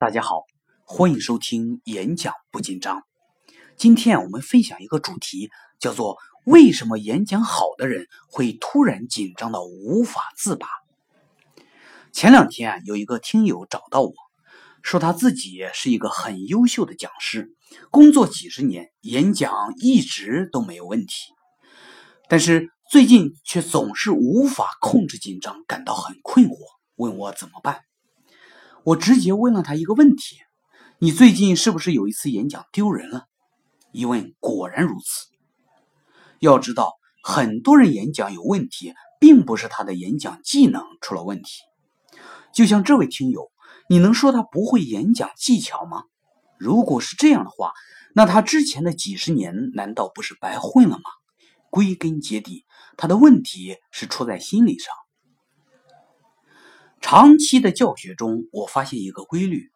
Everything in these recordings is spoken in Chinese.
大家好，欢迎收听演讲不紧张。今天我们分享一个主题，叫做为什么演讲好的人会突然紧张到无法自拔。前两天，有一个听友找到我说，他自己是一个很优秀的讲师，工作几十年，演讲一直都没有问题，但是最近却总是无法控制紧张，感到很困惑，问我怎么办。我直接问了他一个问题：“你最近是不是有一次演讲丢人了？”一问果然如此。要知道，很多人演讲有问题，并不是他的演讲技能出了问题。就像这位听友，你能说他不会演讲技巧吗？如果是这样的话，那他之前的几十年难道不是白混了吗？归根结底，他的问题是出在心理上。长期的教学中，我发现一个规律：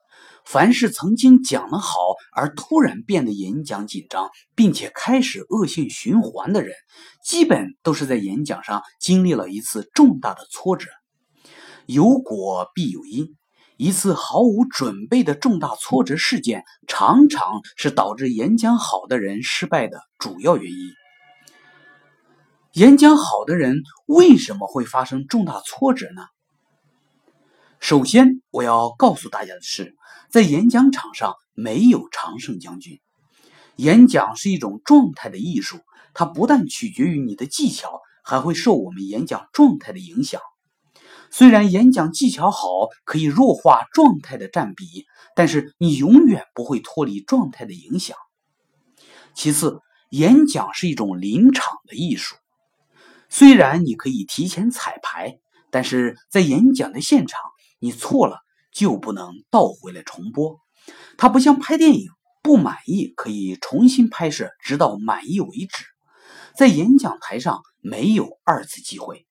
凡是曾经讲得好而突然变得演讲紧张，并且开始恶性循环的人，基本都是在演讲上经历了一次重大的挫折。有果必有因，一次毫无准备的重大挫折事件，常常是导致演讲好的人失败的主要原因。演讲好的人为什么会发生重大挫折呢？首先，我要告诉大家的是，在演讲场上没有常胜将军。演讲是一种状态的艺术，它不但取决于你的技巧，还会受我们演讲状态的影响。虽然演讲技巧好可以弱化状态的占比，但是你永远不会脱离状态的影响。其次，演讲是一种临场的艺术，虽然你可以提前彩排，但是在演讲的现场。你错了就不能倒回来重播，它不像拍电影，不满意可以重新拍摄，直到满意为止。在演讲台上没有二次机会。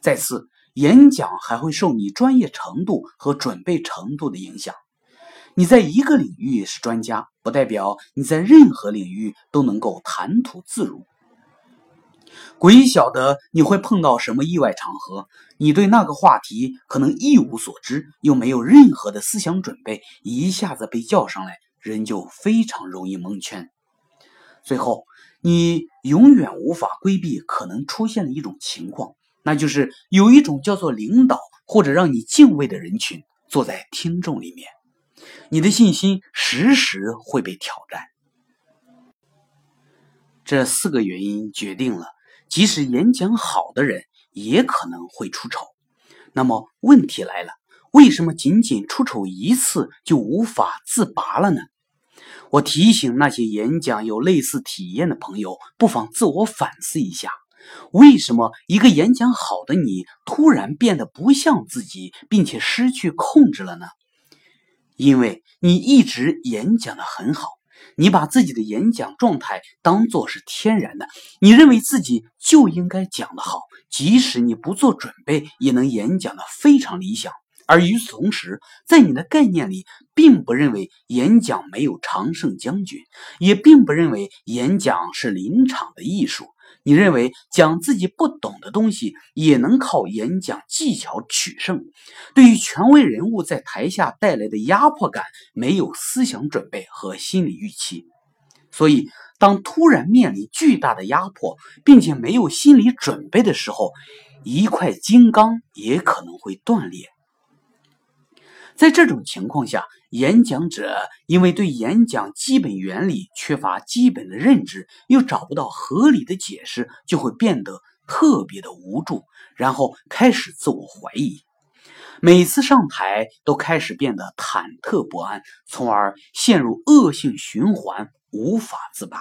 再次，演讲还会受你专业程度和准备程度的影响。你在一个领域是专家，不代表你在任何领域都能够谈吐自如。鬼晓得你会碰到什么意外场合，你对那个话题可能一无所知，又没有任何的思想准备，一下子被叫上来，人就非常容易蒙圈。最后，你永远无法规避可能出现的一种情况，那就是有一种叫做领导或者让你敬畏的人群坐在听众里面，你的信心时时会被挑战。这四个原因决定了。即使演讲好的人也可能会出丑，那么问题来了，为什么仅仅出丑一次就无法自拔了呢？我提醒那些演讲有类似体验的朋友，不妨自我反思一下：为什么一个演讲好的你突然变得不像自己，并且失去控制了呢？因为你一直演讲的很好。你把自己的演讲状态当做是天然的，你认为自己就应该讲得好，即使你不做准备，也能演讲的非常理想。而与此同时，在你的概念里，并不认为演讲没有常胜将军，也并不认为演讲是临场的艺术。你认为讲自己不懂的东西也能靠演讲技巧取胜？对于权威人物在台下带来的压迫感，没有思想准备和心理预期，所以当突然面临巨大的压迫，并且没有心理准备的时候，一块金刚也可能会断裂。在这种情况下，演讲者因为对演讲基本原理缺乏基本的认知，又找不到合理的解释，就会变得特别的无助，然后开始自我怀疑，每次上台都开始变得忐忑不安，从而陷入恶性循环，无法自拔。